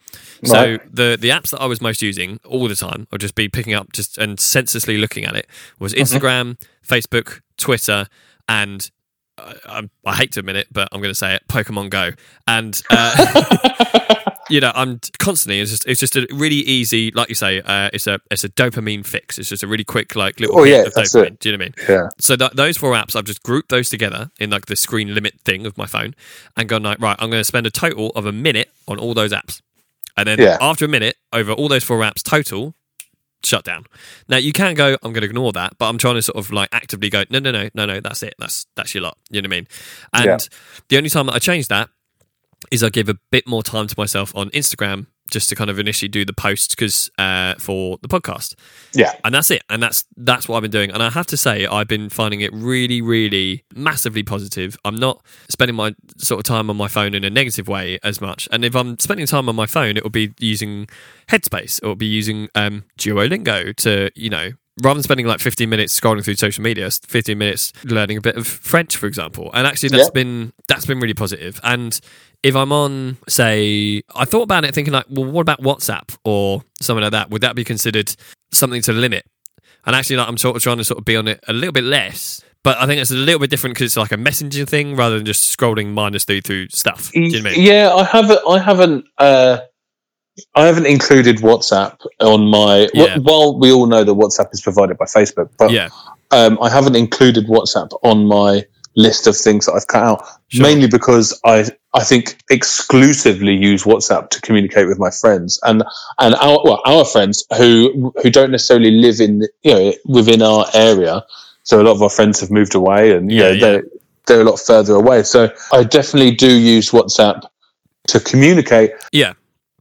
So Right. the the apps that I was most using all the time, I'll just be picking up just and senselessly looking at it was Mm-hmm. Instagram, Facebook, Twitter, and uh, I, I hate to admit it, but I'm going to say it: Pokemon Go. And uh, you know, I'm constantly. It's just it's just a really easy, like you say, uh, it's a it's a dopamine fix. It's just a really quick like little Oh, yeah, of that's dopamine. it. Do you know what I mean? Yeah. So that, those four apps, I've just grouped those together in like the screen limit thing of my phone, and gone like, right, I'm going to spend a total of a minute on all those apps, and then Yeah. after a minute, over all those four apps total, shut down. Now you can go, I'm going to ignore that, but I'm trying to sort of like actively go, no, no, no, no, no, that's it, that's that's your lot. You know what I mean? And Yeah. the only time that I change that is I give a bit more time to myself on Instagram just to kind of initially do the posts because uh, for the podcast. Yeah. and that's it. And that's that's what i've been doing. And i have to say i've been finding it really really massively positive. I'm not spending my sort of time on my phone in a negative way as much. And if i'm spending time on my phone it will be using headspace. It will be using um, duolingo to you know rather than spending like 15 minutes scrolling through social media 15 minutes learning a bit of french for example and actually that's Yeah. been that's been really positive. and if i'm on say i thought about it thinking like well what about whatsapp or something like that would that be considered something to limit and actually, like, I'm sort of trying to sort of be on it a little bit less. But I think it's a little bit different because it's like a messaging thing rather than just scrolling mindlessly through stuff. You know what I mean? Yeah, I haven't. I haven't. Uh, I haven't included WhatsApp on my. Yeah. wh- While we all know that WhatsApp is provided by Facebook, but Yeah, um, I haven't included WhatsApp on my list of things that I've cut out. Sure. Mainly because I I think exclusively use WhatsApp to communicate with my friends and and our well our friends who who don't necessarily live in you know within our area. So a lot of our friends have moved away, and you Yeah, know they're they're a lot further away. So I definitely do use WhatsApp to communicate. yeah,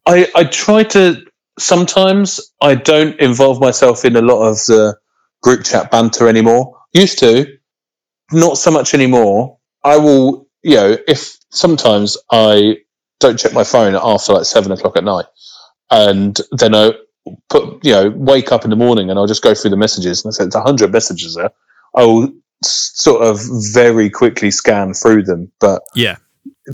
I, I try to sometimes I don't involve myself in a lot of the group chat banter anymore. Used to, not so much anymore. I will, you know, if sometimes I don't check my phone after like seven o'clock at night, and then I put, you know, wake up in the morning and I'll just go through the messages and I said it's a hundred messages there. I will sort of very quickly scan through them, but yeah,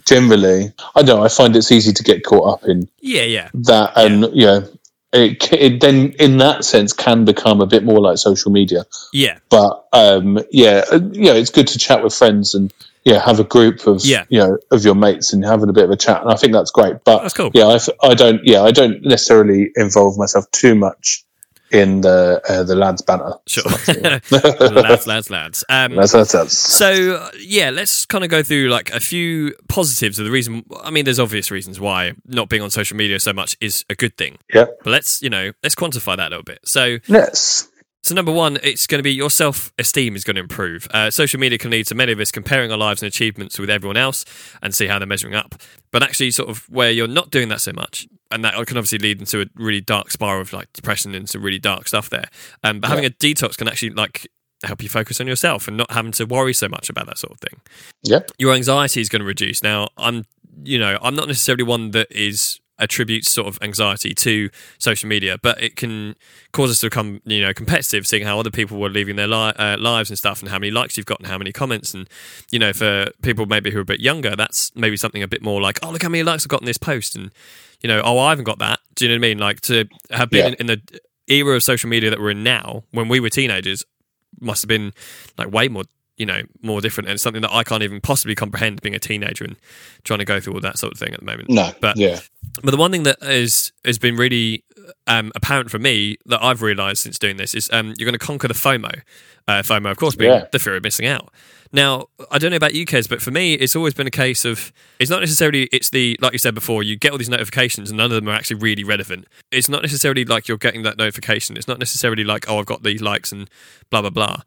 generally, I don't know. I find it's easy to get caught up in yeah, yeah, that and you know it, it then in that sense can become a bit more like social media yeah, but um yeah uh, you know it's good to chat with friends and yeah have a group of Yeah. you know of your mates and having a bit of a chat and i think that's great but That's cool. yeah I, I don't yeah i don't necessarily involve myself too much in the uh, the lads banner. sure. So lads, lads, lads. Um, that's, that's, So uh, yeah, let's kind of go through like a few positives of the reason. I mean, there's obvious reasons why not being on social media so much is a good thing. yeah But let's you know let's quantify that a little bit. So yes So number one, it's going to be your self-esteem is going to improve. Uh, social media can lead to many of us comparing our lives and achievements with everyone else and see how they're measuring up. But actually, sort of where you're not doing that so much, and that can obviously lead into a really dark spiral of like depression and some really dark stuff there. Um, but having a detox can actually like help you focus on yourself and not having to worry so much about that sort of thing yeah your anxiety is going to reduce. Now, I'm, you know, I'm not necessarily one that is attributes sort of anxiety to social media, but it can cause us to become, you know, competitive, seeing how other people were leaving their li- uh, lives and stuff, and how many likes you've got, and how many comments, and you know, for people maybe who are a bit younger, that's maybe something a bit more like, oh, look how many likes I've got in this post, and you know, oh, I haven't got that. Do you know what I mean? Like to have been Yeah. in, in the era of social media that we're in now, when we were teenagers, must have been like way more you know more different and it's something that i can't even possibly comprehend being a teenager and trying to go through all that sort of thing at the moment. No But- yeah. but the one thing that is has been really um, apparent for me that i've realized since doing this is um, you're going to conquer the fomo uh, fomo of course being Yeah. the fear of missing out. Now i don't know about you Kez, but for me it's always been a case of it's not necessarily it's the like you said before you get all these notifications and none of them are actually really relevant. It's not necessarily like you're getting that notification. It's not necessarily like oh i've got these likes and blah blah blah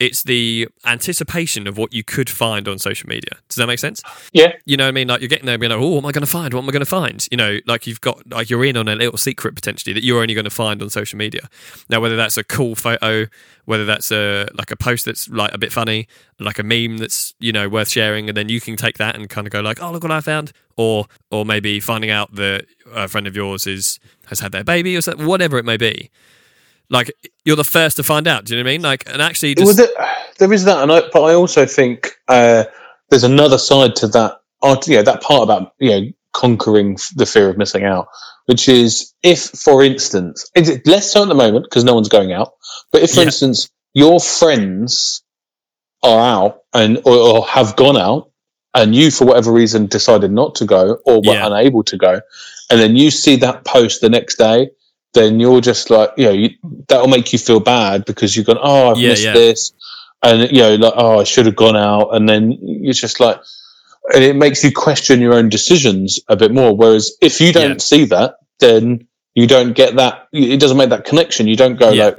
it's the anticipation of what you could find on social media. Does that make sense? yeah You know what I mean? Like you're getting there being like, oh, what am I going to find? What am I going to find? You know, like you've got, like you're in on a little secret potentially that you're only going to find on social media. Now, whether that's a cool photo, whether that's a, like a post that's like a bit funny, like a meme that's, you know, worth sharing. And then you can take that and kind of go like, oh, look what I found. Or, or maybe finding out that a friend of yours is, has had their baby or something, whatever it may be. Like you're the first to find out. Do you know what I mean? Like, and actually, just, well, there, there is that, and I, but I also think uh, there's another side to that. art- You know, that part about you know conquering the fear of missing out, which is if, for instance, it's less so at the moment because no one's going out. But if, for Yeah. instance, your friends are out and or, or have gone out, and you, for whatever reason, decided not to go or were Yeah. unable to go, and then you see that post the next day, then you're just like, you know, you, that'll make you feel bad because you've gone, oh, I've Yeah, missed yeah. this, and you know, like, oh, I should have gone out, and then you're just like, and it makes you question your own decisions a bit more. Whereas if you don't Yeah. see that, then you don't get that. It doesn't make that connection. You don't go like,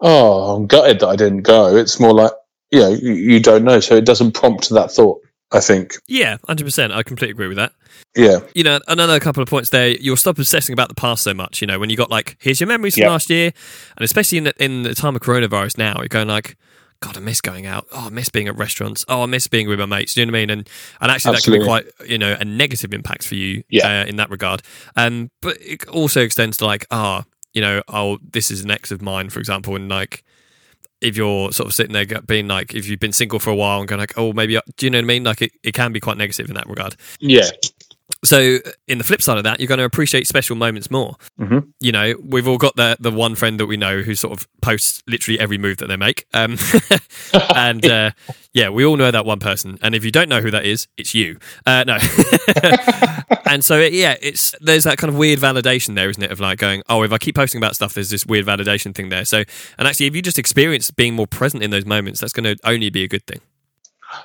oh, I'm gutted that I didn't go. It's more like, you know, you, you don't know, so it doesn't prompt that thought. I think, Yeah, hundred percent. I completely agree with that. yeah, You know, another couple of points there. You'll stop obsessing about the past so much. You know, when you got like, here's your memories from last year, and especially in the, in the time of coronavirus now, you're going like, God, I miss going out. Oh, I miss being at restaurants. Oh, I miss being with my mates. Do you know what I mean? And and actually, Absolutely. that can be quite you know a negative impact for you Yeah. uh, in that regard. Um, but it also extends to like, ah, you know, oh, this is an ex of mine, for example, and like. If you're sort of sitting there being like, if you've been single for a while and going like, oh, maybe, I, do you know what I mean? Like, it, it can be quite negative in that regard. yeah, So, in the flip side of that, you're going to appreciate special moments more. Mhm. You know, we've all got the the one friend that we know who sort of posts literally every move that they make, um, and uh, yeah, we all know that one person. And if you don't know who that is, it's you. Uh, no, and so yeah, it's there's that kind of weird validation there, isn't it? Of like going, oh, if I keep posting about stuff, there's this weird validation thing there. So, and actually, if you just experience being more present in those moments, that's going to only be a good thing.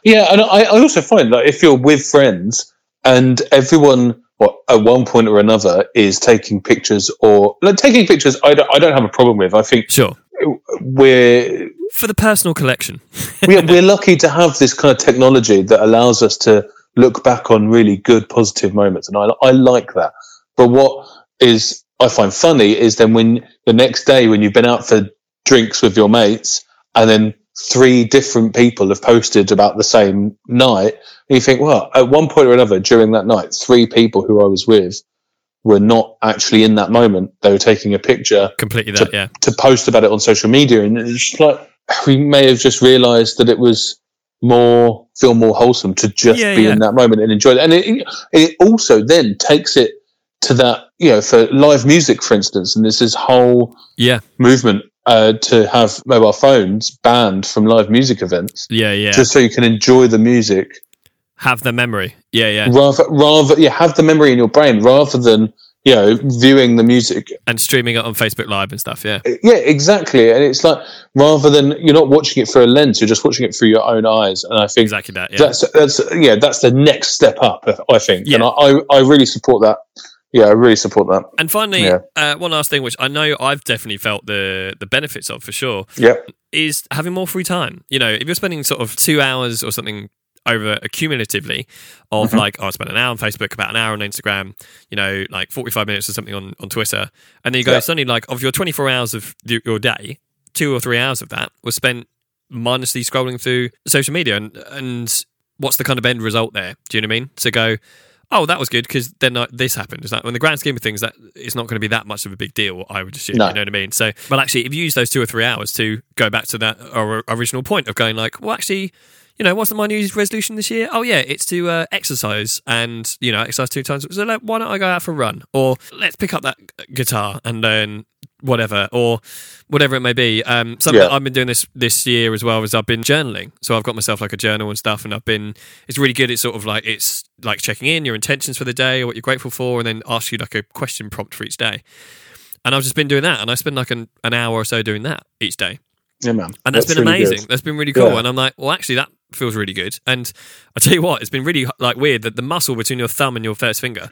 yeah. And I, I also find that if you're with friends and everyone, at one point or another, is taking pictures or like, taking pictures, I don't, I don't have a problem with. I think Sure, we're for the personal collection. we're, we're lucky to have this kind of technology that allows us to look back on really good positive moments and I, I like that but what is i find funny is then when the next day when you've been out for drinks with your mates and then three different people have posted about the same night and you think well at one point or another during that night three people who i was with were not actually in that moment they were taking a picture Completely that, yeah. to post about it on social media, and it's just like we may have just realised that it was more feel more wholesome to just Yeah, be yeah. in that moment and enjoy it. And it, it also then takes it to that you know for live music, for instance, and there's this whole Yeah, movement uh, to have mobile phones banned from live music events, yeah, yeah. just so you can enjoy the music have the memory. Yeah, yeah. rather rather yeah have the memory in your brain rather than you know viewing the music And streaming it on Facebook Live and stuff. Yeah. Yeah, exactly. And it's like rather than you're not watching it through a lens, you're just watching it through your own eyes. And I think Exactly that. Yeah. that's that's yeah, that's the next step up. I think, and Yeah. I, I I really support that. Yeah, I really support that. and finally, Yeah. uh, one last thing, which I know I've definitely felt the the benefits of for sure, Yeah, is having more free time. You know, if you're spending sort of two hours or something over accumulatively of Mhm. like, oh, I spent an hour on Facebook, about an hour on Instagram, you know, like 45 minutes or something on, on Twitter. And then you go, Yeah. suddenly, like, of your 24 hours of y- your day, two or three hours of that was spent mindlessly scrolling through social media. And, and what's the kind of end result there? Do you know what I mean? To go, oh, that was good because then uh, this happened. Is that in the grand scheme of things, that it's not going to be that much of a big deal? I would assume. No. You know what I mean? So, well, actually, if you use those two or three hours to go back to that or, original point of going like, well, actually, you know, what's my New Year's resolution this year? Oh yeah, it's to uh, exercise and you know exercise two times. So like, why don't I go out for a run or let's pick up that guitar and learn whatever or whatever it may be. Um, something Yeah. I've been doing this this year as well is I've been journaling. So I've got myself like a journal and stuff, and I've been. It's really good. It's sort of like it's like checking in your intentions for the day or what you're grateful for, and then ask you like a question prompt for each day. And I've just been doing that, and I spend like an, an hour or so doing that each day yeah, man. and that's been really amazing. good. That's been really cool. Yeah. And I'm like, well, actually, that feels really good. And I tell you what, it's been really like weird that the muscle between your thumb and your first finger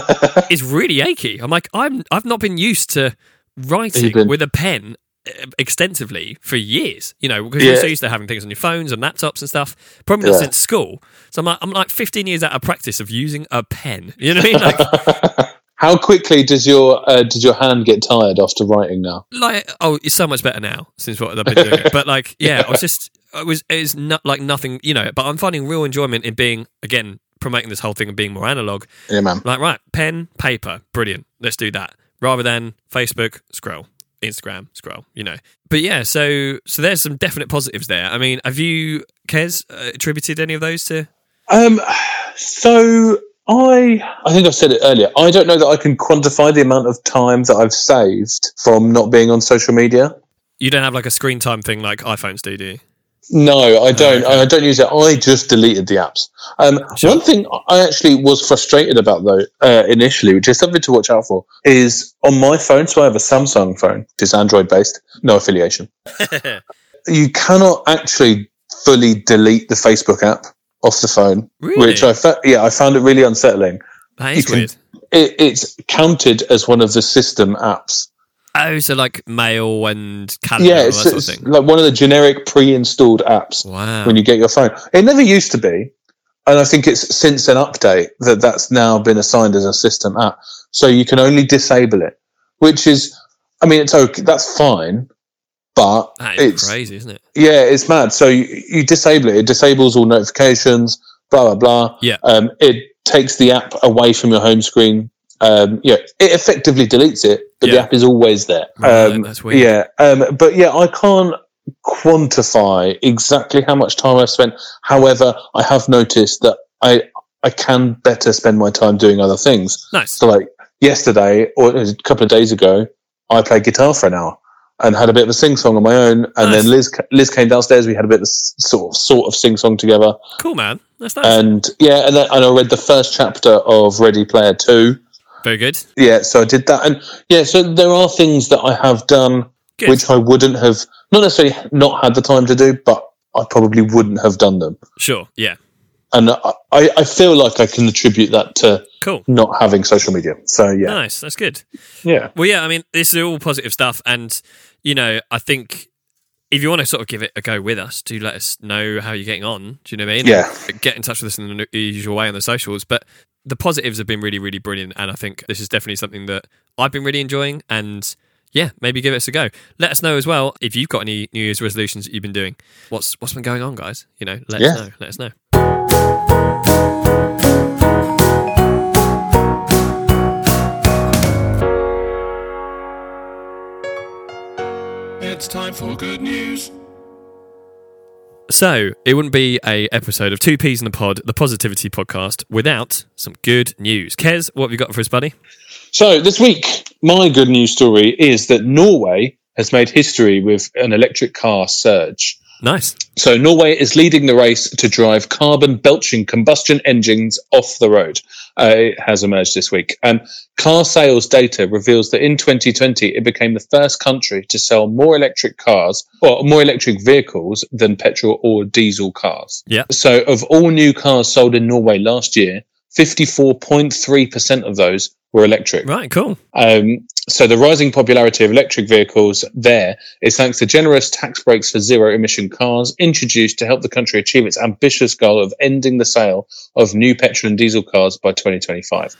is really achy. I'm like, I'm I've not been used to writing with a pen uh, extensively for years. You know, because Yeah. you're so used to having things on your phones and laptops and stuff. Probably not Yeah. since school. So I'm like, I'm like 15 years out of practice of using a pen. You know what I mean? Like, How quickly does your uh, does your hand get tired after writing now? like oh it's so much better now since what I've been doing it. But like yeah, I was just I was it's not like nothing you know, but I'm finding real enjoyment in being again promoting this whole thing and being more analog. Yeah, man. Like right, pen, paper, brilliant. Let's do that. Rather than Facebook, scroll. Instagram, scroll, you know. But yeah, so so there's some definite positives there. I mean, have you Kez uh, attributed any of those to Um, so I I think I said it earlier. I don't know that I can quantify the amount of time that I've saved from not being on social media. you don't have like a screen time thing like iPhones do, do you? No, I don't. okay. I don't use it. I just deleted the apps. Um, Sure. One thing I actually was frustrated about though uh, initially, which is something to watch out for, is on my phone. So I have a Samsung phone, which is Android based, no affiliation. You cannot actually fully delete the Facebook app off the phone, really? which I fa- yeah I found it really unsettling. that you can- weird. It, it's counted as one of the system apps. Oh, so like mail and calendar Yeah, and all it's, of thing. like one of the generic pre-installed apps. Wow. when you get your phone. It never used to be, and I think it's since an update that that's now been assigned as a system app. So you can only disable it, which is, I mean, it's okay. That's fine, but it's crazy, isn't it? yeah, it's mad. So you, you disable it. It disables all notifications. Blah blah blah. Yeah. Um, it takes the app away from your home screen. Um, yeah, it effectively deletes it, but the app is always there. Right, um, that's weird. Yeah, um, but yeah, I can't quantify exactly how much time I've spent. However, I have noticed that I I can better spend my time doing other things. Nice. So, like yesterday or a couple of days ago, I played guitar for an hour and had a bit of a sing song on my own. And Nice. then Liz Liz came downstairs. We had a bit of a sort of sort of sing song together. Cool, man. That's nice. And yeah, and, then, and I read the first chapter of Ready Player Two. Very good. Yeah, so I did that, and yeah, so there are things that I have done Good. which I wouldn't have not necessarily not had the time to do, but I probably wouldn't have done them. Sure. Yeah. And I, I feel like I can attribute that to Cool. not having social media. So yeah, Nice. That's good. yeah, Well, yeah, I mean, this is all positive stuff. And, you know, I think if you want to sort of give it a go with us, do let us know how you're getting on. Do you know what I mean? Yeah. Get in touch with us in the usual way on the socials. But the positives have been really, really brilliant. And I think this is definitely something that I've been really enjoying. And yeah, maybe give us a go. Let us know as well if you've got any New Year's resolutions that you've been doing. What's what's been going on, guys? You know, let Yeah. us know. Let us know. It's time for good news. So it wouldn't be a episode of Two Peas in a Pod, the Positivity Podcast, without some good news. Kez, what have you got for us, buddy? So this week, my good news story is that Norway has made history with an electric car surge. Nice. So Norway is leading the race to drive carbon belching combustion engines off the road. Uh, it has emerged this week. And car sales data reveals that in 2020, it became the first country to sell more electric cars or more electric vehicles than petrol or diesel cars. Yeah. So of all new cars sold in Norway last year, 54.3% of those were electric. Right, cool. Um, so the rising popularity of electric vehicles there is thanks to generous tax breaks for zero emission cars introduced to help the country achieve its ambitious goal of ending the sale of new petrol and diesel cars by 2025.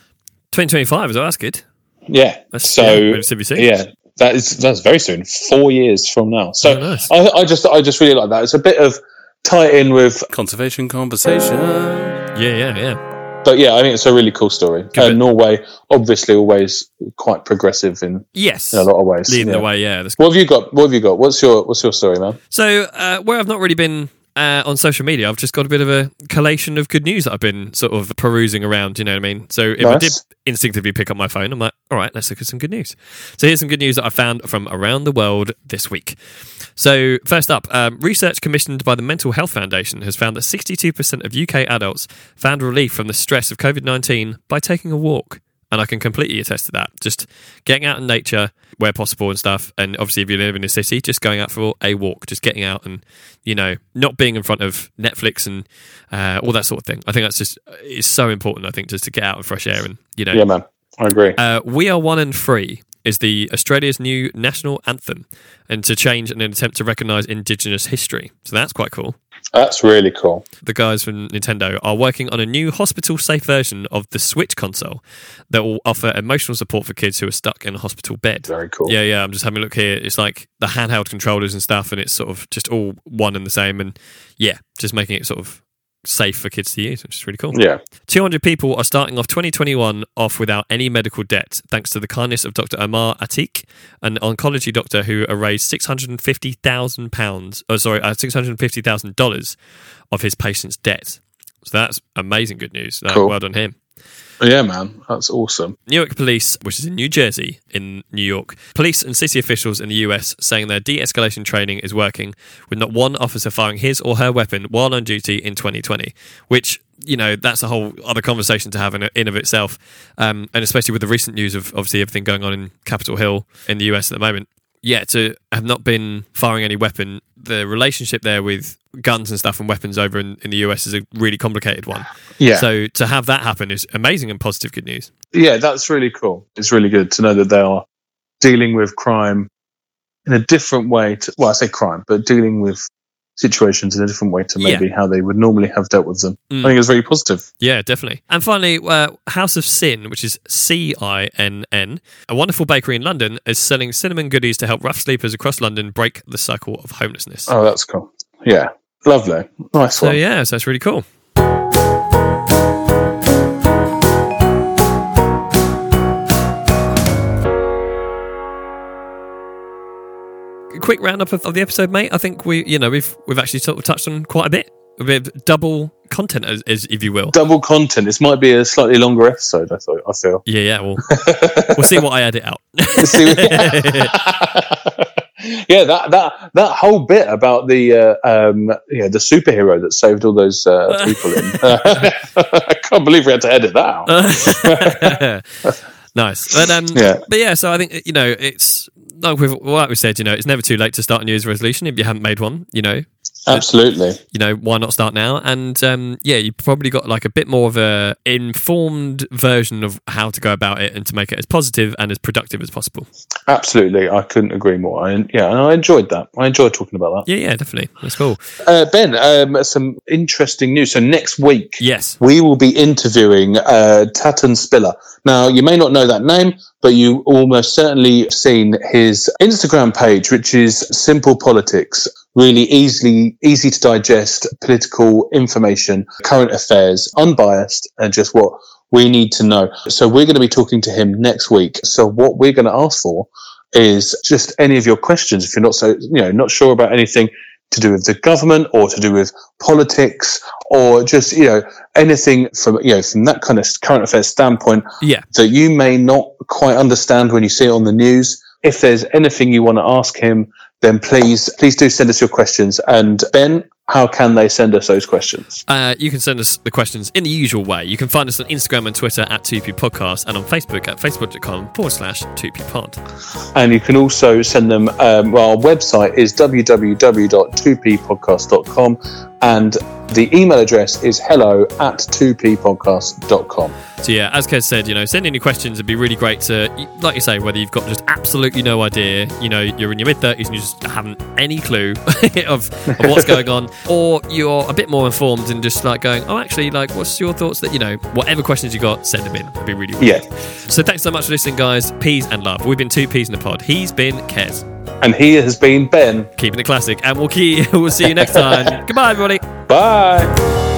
2025 as well, that's good. Yeah. That's so yeah, yeah, that is that's very soon, four years from now. So Oh, nice. I, I just I just really like that. It's a bit of tie in with, Conservation conversation. Yeah, yeah, yeah. But yeah, I mean, it's a really cool story. Uh, Norway, obviously, always quite progressive in, Yes. in a lot of ways. Leading Yeah. the way, yeah. What have you got? What have you got? What's your What's your story, man? So, uh, where I've not really been uh, on social media, I've just got a bit of a collation of good news that I've been sort of perusing around. You know what I mean? So, if I did instinctively pick up my phone, I'm like, all right, let's look at some good news. So, here's some good news that I found from around the world this week. So, first up, um, research commissioned by the Mental Health Foundation has found that 62% of UK adults found relief from the stress of COVID 19 by taking a walk. And I can completely attest to that. Just getting out in nature where possible and stuff. And obviously, if you live in a city, just going out for a walk, just getting out and, you know, not being in front of Netflix and uh, all that sort of thing. I think that's just, it's so important, I think, just to get out in fresh air and, you know, Yeah, man, I agree. uh, we Are One and Free is the Australia's new national anthem and to change in an attempt to recognise Indigenous history. So that's quite cool. That's really cool. The guys from Nintendo are working on a new hospital safe version of the Switch console that will offer emotional support for kids who are stuck in a hospital bed. Very cool. Yeah, yeah. I'm just having a look here. It's like the handheld controllers and stuff, and it's sort of just all one and the same. And yeah, just making it sort of safe for kids to use, which is really cool. Yeah. 200 people are starting off 2021 off without any medical debt, thanks to the kindness of Dr. Omar Atiq, an oncology doctor who raised 650,000 pounds, oh sorry, uh, 650,000 dollars of his patients' debt. So that's amazing good news. Uh, Cool. Well done him. Yeah, man, that's awesome. Newark Police, which is in New Jersey, in New York, police and city officials in the US saying their de escalation training is working with not one officer firing his or her weapon while on duty in 2020, which you know that's a whole other conversation to have in, in of itself um, and especially with the recent news of obviously everything going on in capitol hill in the us at the moment yeah to have not been firing any weapon the relationship there with guns and stuff and weapons over in, in the us is a really complicated one Yeah, so to have that happen is amazing and positive good news yeah, that's really cool. It's really good to know that they are dealing with crime in a different way. To, well, I say crime, but dealing with situations in a different way to Yeah. maybe how they would normally have dealt with them. Mm. I think it's very positive. Yeah, definitely. And finally, uh, House of Cinn, which is C I N N, a wonderful bakery in London, is selling cinnamon goodies to help rough sleepers across London break the cycle of homelessness. Oh, that's cool. Yeah, lovely, nice so one. yeah, so that's really cool. Quick roundup of, of the episode, mate. I think we, you know, we've we've actually sort of touched on quite a bit, a bit of double content, as, as if you will. Double content. This might be a slightly longer episode. I thought. I feel. Yeah, yeah. We'll we'll see what I edit out. Yeah, that that that whole bit about the uh, um, yeah the superhero that saved all those uh, people in. I can't believe we had to edit that out. nice. But um, Yeah. but yeah. So I think you know it's like we've like we said, you know, it's never too late to start a New Year's resolution if you haven't made one. You know, Absolutely. you know why not start now? And um, yeah, you probably got like a bit more of a informed version of how to go about it and to make it as positive and as productive as possible. Absolutely. I couldn't agree more. I, yeah, and I enjoyed that. I enjoyed talking about that. Yeah, yeah, definitely. That's cool. Uh, ben, um, some interesting news. So next week, Yes. we will be interviewing uh, Tatton Spiller. Now, you may not know that name, but you almost certainly seen his Instagram page, which is Simple Politics. Really easily, easy to digest political information, current affairs, unbiased, and just what we need to know. So we're going to be talking to him next week. So what we're going to ask for is just any of your questions. If you're not so, you know, not sure about anything to do with the government or to do with politics or just, you know, anything from, you know, from that kind of current affairs standpoint Yeah. that you may not quite understand when you see it on the news. If there's anything you want to ask him, then please, please do send us your questions. And Ben, how can they send us those questions? Uh, you can send us the questions in the usual way. You can find us on Instagram and Twitter at 2P Podcast and on Facebook at facebook.com forward slash 2P Pod. And you can also send them, um, well, our website is www.2ppodcast.com and the email address is hello at 2ppodcast.com. So yeah, as Kez said, you know, send in your questions. It'd be really great to, like you say, whether you've got just absolutely no idea, you know, you're in your mid thirties and you just haven't any clue of, of what's going on, or you're a bit more informed and just like going, oh, actually, like, what's your thoughts that you know, whatever questions you got, send them in. It'd be really, really Yeah. So thanks so much for listening, guys. Peas and love. We've been two peas in a pod. He's been Kez, And he has been Ben. keeping it classic, and we'll keep, we'll see you next time. Goodbye, everybody. Bye.